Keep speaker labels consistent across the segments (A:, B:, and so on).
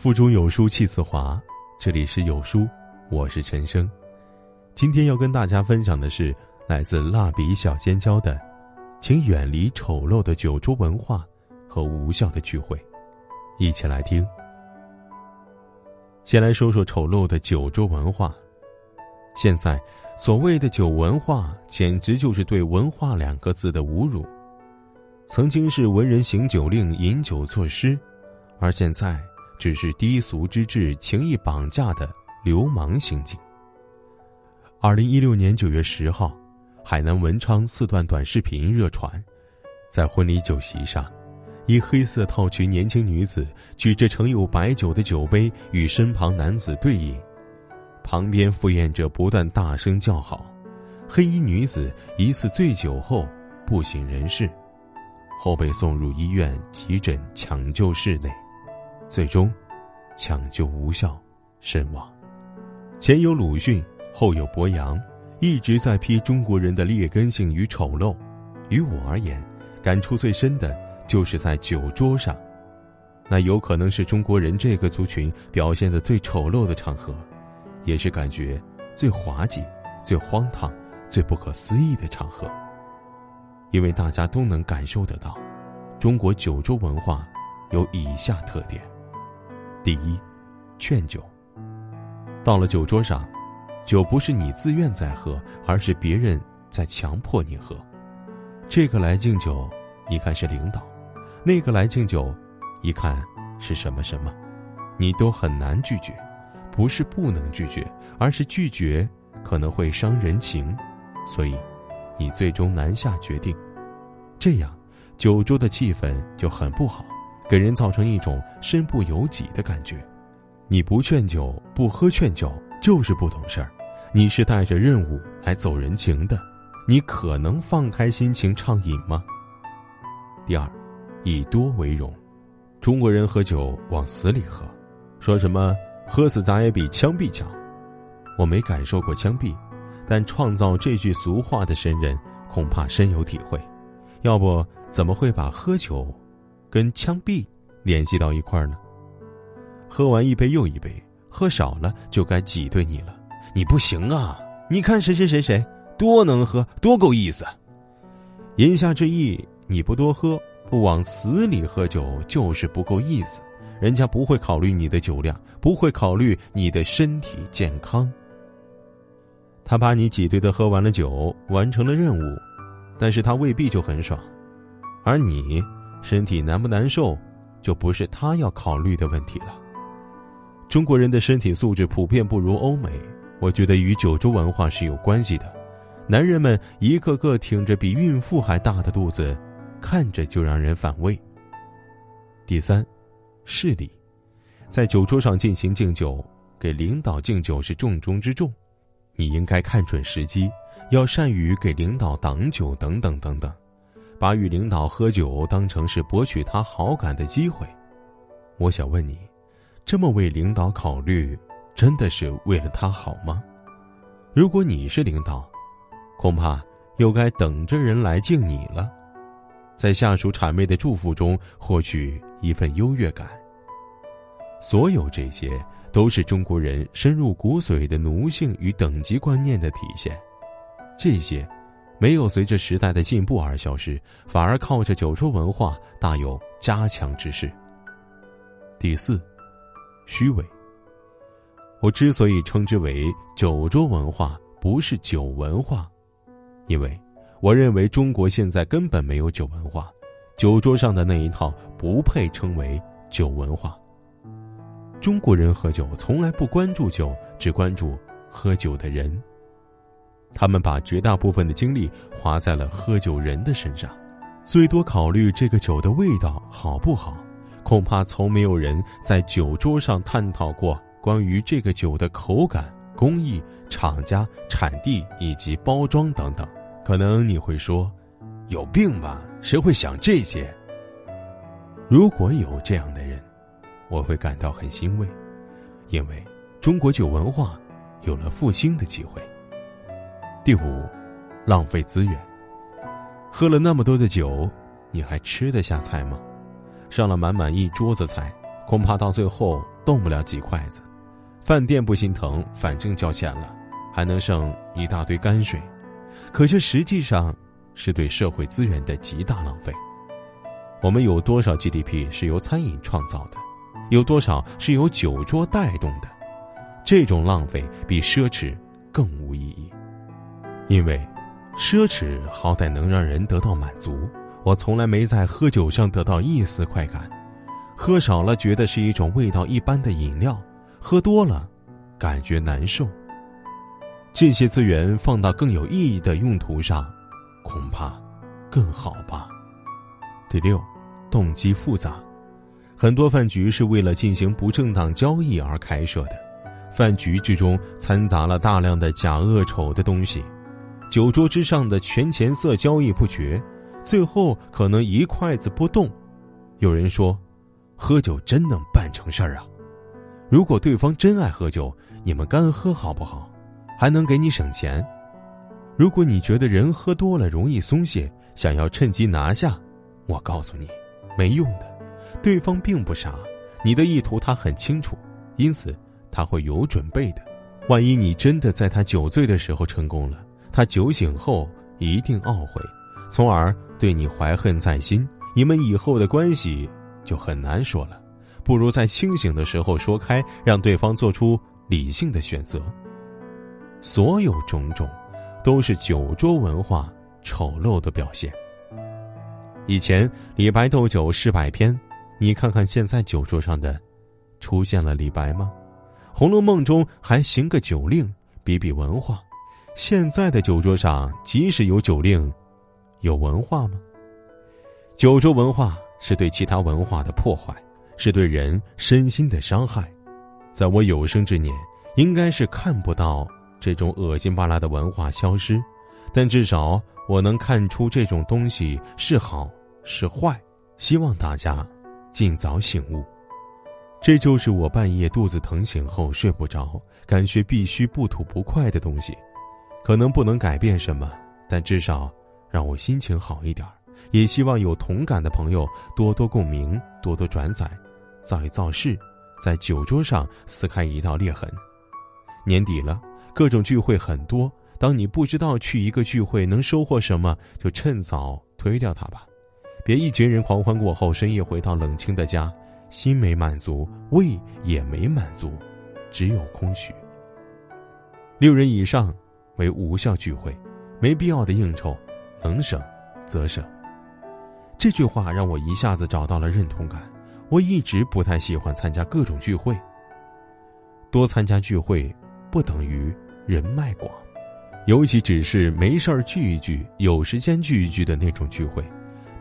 A: 腹中有书气自华，这里是有书，我是陈生。今天要跟大家分享的是来自蜡笔小尖椒的，请远离丑陋的酒桌文化和无效的聚会。一起来听。先来说说丑陋的酒桌文化。现在所谓的酒文化，简直就是对“文化”两个字的侮辱。曾经是文人行酒令、饮酒作诗，而现在只是低俗之至、情义绑架的流氓行径。二零一六年九月十号，海南文昌四段短视频热传，在婚礼酒席上，一黑色套裙年轻女子举着盛有白酒的酒杯与身旁男子对饮，旁边赴宴者不断大声叫好，黑衣女子疑似醉酒后不省人事。后被送入医院急诊抢救室内，最终抢救无效身亡。前有鲁迅，后有博洋，一直在批中国人的劣根性与丑陋。于我而言，感触最深的就是在酒桌上，那有可能是中国人这个族群表现的最丑陋的场合，也是感觉最滑稽、最荒唐、最不可思议的场合。因为大家都能感受得到，中国酒桌文化有以下特点：第一，劝酒。到了酒桌上，酒不是你自愿在喝，而是别人在强迫你喝。这个来敬酒，一看是领导；那个来敬酒，一看是什么什么，你都很难拒绝。不是不能拒绝，而是拒绝可能会伤人情，所以。你最终难下决定，这样，酒桌的气氛就很不好，给人造成一种身不由己的感觉。你不劝酒，不喝劝酒，就是不懂事儿。你是带着任务来走人情的，你可能放开心情畅饮吗？第二，以多为荣。中国人喝酒往死里喝，说什么喝死咱也比枪毙强。我没感受过枪毙。但创造这句俗话的神人恐怕深有体会，要不怎么会把喝酒跟枪毙联系到一块儿呢？喝完一杯又一杯，喝少了就该挤兑你了。你不行啊！你看谁谁谁谁多能喝，多够意思。言下之意，你不多喝，不往死里喝酒，就是不够意思。人家不会考虑你的酒量，不会考虑你的身体健康。他把你挤兑的喝完了酒，完成了任务，但是他未必就很爽，而你身体难不难受，就不是他要考虑的问题了。中国人的身体素质普遍不如欧美，我觉得与酒桌文化是有关系的。男人们一个个挺着比孕妇还大的肚子，看着就让人反胃。第三，势力，在酒桌上进行敬酒，给领导敬酒是重中之重。你应该看准时机，要善于给领导挡酒，等等等等，把与领导喝酒当成是博取他好感的机会。我想问你，这么为领导考虑，真的是为了他好吗？如果你是领导，恐怕又该等着人来敬你了，在下属谄媚的祝福中获取一份优越感。所有这些。都是中国人深入骨髓的奴性与等级观念的体现，这些没有随着时代的进步而消失，反而靠着酒桌文化大有加强之势。第四，虚伪。我之所以称之为酒桌文化，不是酒文化，因为我认为中国现在根本没有酒文化，酒桌上的那一套不配称为酒文化。中国人喝酒从来不关注酒，只关注喝酒的人。他们把绝大部分的精力花在了喝酒人的身上，最多考虑这个酒的味道好不好。恐怕从没有人在酒桌上探讨过关于这个酒的口感、工艺、厂家、产地以及包装等等。可能你会说：“有病吧？谁会想这些？”如果有这样的人。我会感到很欣慰，因为中国酒文化有了复兴的机会。第五，浪费资源。喝了那么多的酒，你还吃得下菜吗？上了满满一桌子菜，恐怕到最后动不了几筷子，饭店不心疼，反正交钱了，还能剩一大堆泔水，可这实际上是对社会资源的极大浪费。我们有多少 GDP 是由餐饮创造的？有多少是由酒桌带动的？这种浪费比奢侈更无意义。因为，奢侈好歹能让人得到满足。我从来没在喝酒上得到一丝快感，喝少了觉得是一种味道一般的饮料，喝多了，感觉难受。这些资源放到更有意义的用途上，恐怕更好吧。第六。动机复杂，很多饭局是为了进行不正当交易而开设的，饭局之中掺杂了大量的假恶丑的东西，酒桌之上的权钱色交易不绝，最后可能一筷子不动。有人说，喝酒真能办成事儿啊！如果对方真爱喝酒，你们干喝好不好？还能给你省钱。如果你觉得人喝多了容易松懈，想要趁机拿下，我告诉你。没用的，对方并不傻，你的意图他很清楚，因此他会有准备的。万一你真的在他酒醉的时候成功了，他酒醒后一定懊悔，从而对你怀恨在心，你们以后的关系就很难说了。不如在清醒的时候说开，让对方做出理性的选择。所有种种，都是酒桌文化丑陋的表现。以前李白斗酒诗百篇，你看看现在酒桌上的，出现了李白吗？《红楼梦》中还行个酒令，比比文化。现在的酒桌上，即使有酒令，有文化吗？酒桌文化是对其他文化的破坏，是对人身心的伤害。在我有生之年，应该是看不到这种恶心巴拉的文化消失，但至少我能看出这种东西是好。是坏，希望大家尽早醒悟。这就是我半夜肚子疼醒后睡不着，感觉必须不吐不快的东西。可能不能改变什么，但至少让我心情好一点也希望有同感的朋友多多共鸣，多多转载，造一造势，在酒桌上撕开一道裂痕。年底了，各种聚会很多。当你不知道去一个聚会能收获什么，就趁早推掉它吧。别一群人狂欢过后，深夜回到冷清的家，心没满足，胃也没满足，只有空虚。六人以上为无效聚会，没必要的应酬，能省则省。这句话让我一下子找到了认同感。我一直不太喜欢参加各种聚会。多参加聚会不等于人脉广，尤其只是没事儿聚一聚、有时间聚一聚的那种聚会。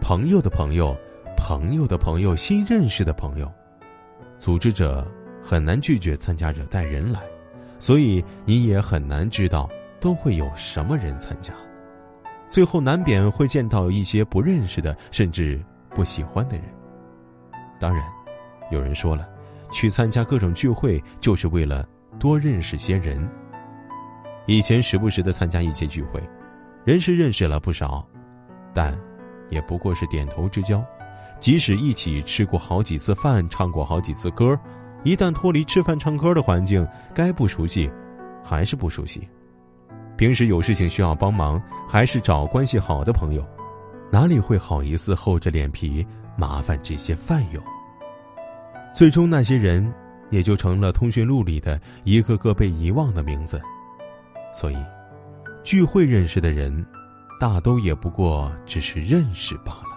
A: 朋友的朋友，朋友的朋友，新认识的朋友，组织者很难拒绝参加者带人来，所以你也很难知道都会有什么人参加，最后难免会见到一些不认识的，甚至不喜欢的人。当然，有人说了，去参加各种聚会就是为了多认识些人。以前时不时的参加一些聚会，人是认识了不少，但。也不过是点头之交，即使一起吃过好几次饭，唱过好几次歌，一旦脱离吃饭唱歌的环境，该不熟悉，还是不熟悉。平时有事情需要帮忙，还是找关系好的朋友，哪里会好意思厚着脸皮麻烦这些饭友？最终，那些人也就成了通讯录里的一个个被遗忘的名字。所以，聚会认识的人。大都也不过只是认识罢了，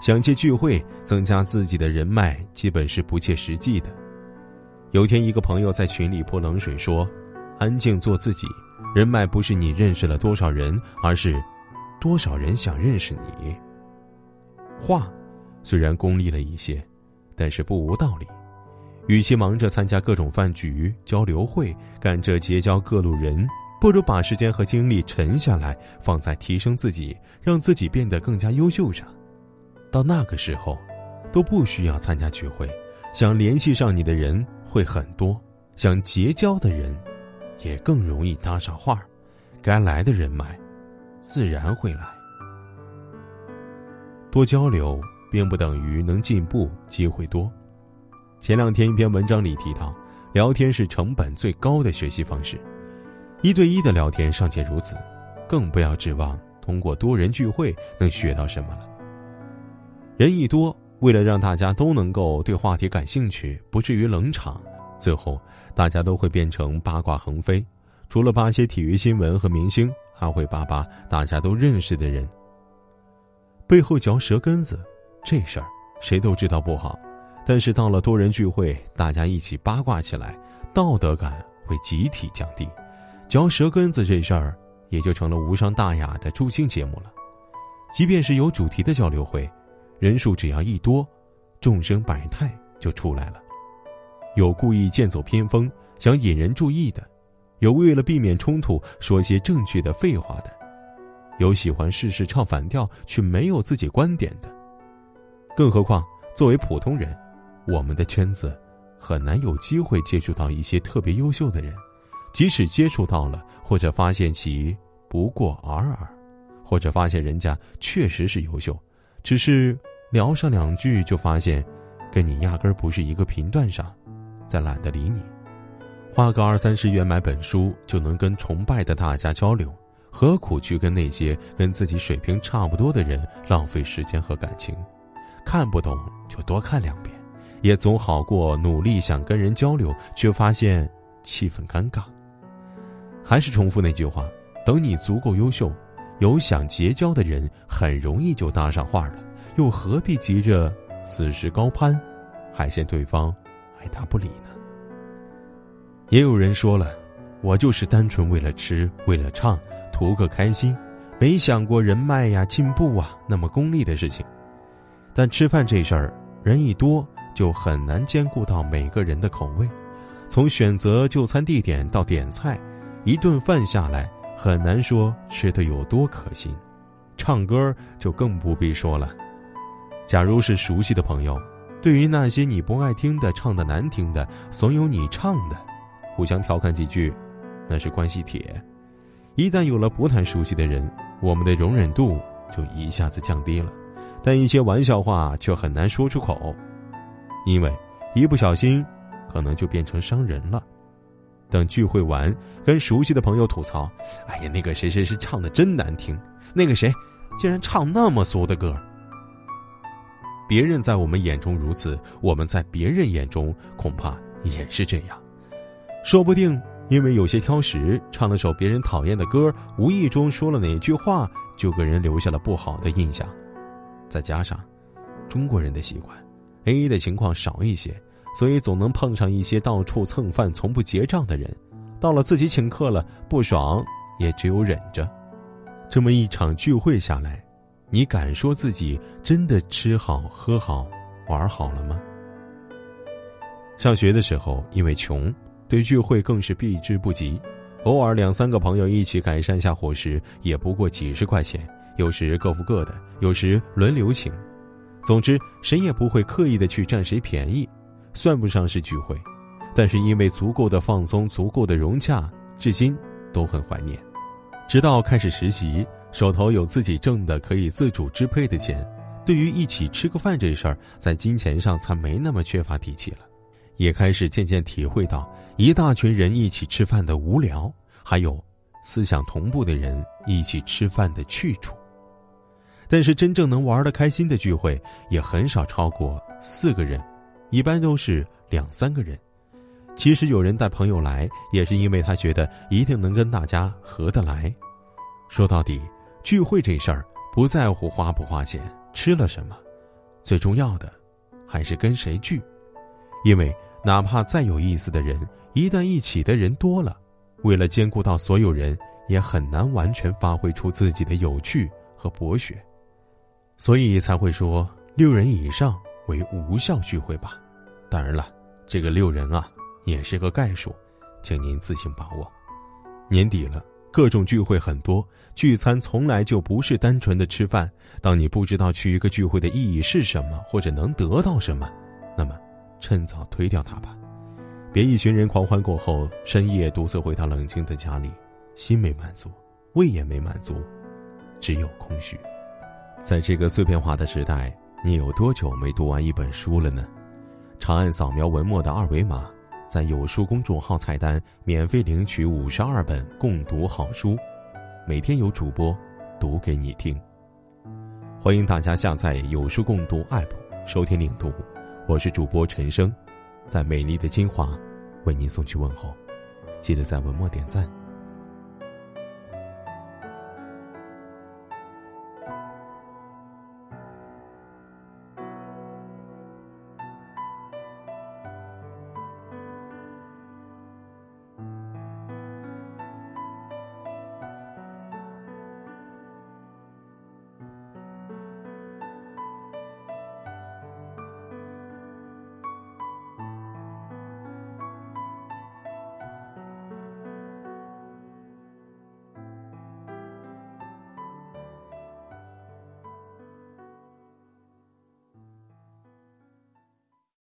A: 想借聚会增加自己的人脉，基本是不切实际的。有天，一个朋友在群里泼冷水说：“安静做自己，人脉不是你认识了多少人，而是多少人想认识你。”话虽然功利了一些，但是不无道理。与其忙着参加各种饭局、交流会，赶着结交各路人。不如把时间和精力沉下来，放在提升自己，让自己变得更加优秀上。到那个时候，都不需要参加聚会，想联系上你的人会很多，想结交的人，也更容易搭上话。该来的人脉，自然会来。多交流，并不等于能进步，机会多。前两天一篇文章里提到，聊天是成本最高的学习方式，一对一的聊天尚且如此，更不要指望通过多人聚会能学到什么了。人一多，为了让大家都能够对话题感兴趣，不至于冷场，最后大家都会变成八卦横飞，除了扒些体育新闻和明星，还会扒扒大家都认识的人。背后嚼舌根子，这事儿谁都知道不好，但是到了多人聚会，大家一起八卦起来，道德感会集体降低，嚼舌根子这事儿也就成了无伤大雅的助兴节目了。即便是有主题的交流会，人数只要一多，众生百态就出来了。有故意剑走偏锋想引人注意的，有为了避免冲突说些正确的废话的。有喜欢事事唱反调却没有自己观点的，更何况作为普通人，我们的圈子很难有机会接触到一些特别优秀的人，即使接触到了，或者发现其不过尔尔，或者发现人家确实是优秀，只是聊上两句就发现跟你压根儿不是一个频段上，再懒得理你，花个二三十元买本书就能跟崇拜的大家交流。何苦去跟那些跟自己水平差不多的人浪费时间和感情？看不懂就多看两遍，也总好过努力想跟人交流却发现气氛尴尬。还是重复那句话：等你足够优秀，有想结交的人，很容易就搭上话了。又何必急着此时高攀，还嫌对方爱答不理呢？也有人说了，我就是单纯为了吃，为了唱。图个开心，没想过人脉呀、进步啊那么功利的事情。但吃饭这事儿，人一多就很难兼顾到每个人的口味。从选择就餐地点到点菜，一顿饭下来很难说吃的有多可心。唱歌就更不必说了。假如是熟悉的朋友，对于那些你不爱听的、唱的难听的，怂恿你唱的，互相调侃几句，那是关系铁。一旦有了不太熟悉的人，我们的容忍度就一下子降低了，但一些玩笑话却很难说出口，因为一不小心，可能就变成伤人了。等聚会完，跟熟悉的朋友吐槽：“哎呀，那个谁谁谁唱的真难听，那个谁竟然唱那么俗的歌。”别人在我们眼中如此，我们在别人眼中恐怕也是这样，说不定。因为有些挑食，唱了首别人讨厌的歌，无意中说了哪句话，就给人留下了不好的印象。再加上中国人的习惯，A A 的情况少一些，所以总能碰上一些到处蹭饭、从不结账的人。到了自己请客了，不爽也只有忍着。这么一场聚会下来，你敢说自己真的吃好、喝好、玩好了吗？上学的时候，因为穷。对聚会更是避之不及，偶尔两三个朋友一起改善下伙食，也不过几十块钱，有时各付各的，有时轮流请，总之谁也不会刻意的去占谁便宜，算不上是聚会，但是因为足够的放松，足够的融洽，至今都很怀念。直到开始实习，手头有自己挣的可以自主支配的钱，对于一起吃个饭这事儿，在金钱上才没那么缺乏底气了。也开始渐渐体会到一大群人一起吃饭的无聊，还有思想同步的人一起吃饭的去处。但是真正能玩的开心的聚会也很少超过四个人，一般都是两三个人。其实有人带朋友来，也是因为他觉得一定能跟大家合得来。说到底，聚会这事儿不在乎花不花钱，吃了什么，最重要的还是跟谁聚。因为哪怕再有意思的人，一旦一起的人多了，为了兼顾到所有人，也很难完全发挥出自己的有趣和博学，所以才会说六人以上为无效聚会吧。当然了，这个六人啊，也是个概数，请您自行把握。年底了，各种聚会很多，聚餐从来就不是单纯的吃饭。当你不知道去一个聚会的意义是什么，或者能得到什么，那么。趁早推掉它吧，别一群人狂欢过后，深夜独自回到冷清的家里，心没满足，胃也没满足，只有空虚。在这个碎片化的时代，你有多久没读完一本书了呢？长按扫描文末的二维码，在有书公众号菜单免费领取五十二本共读好书，每天有主播读给你听。欢迎大家下载有书共读 APP 收听领读，我是主播陈生，在美丽的金华为您送去问候，记得在文末点赞。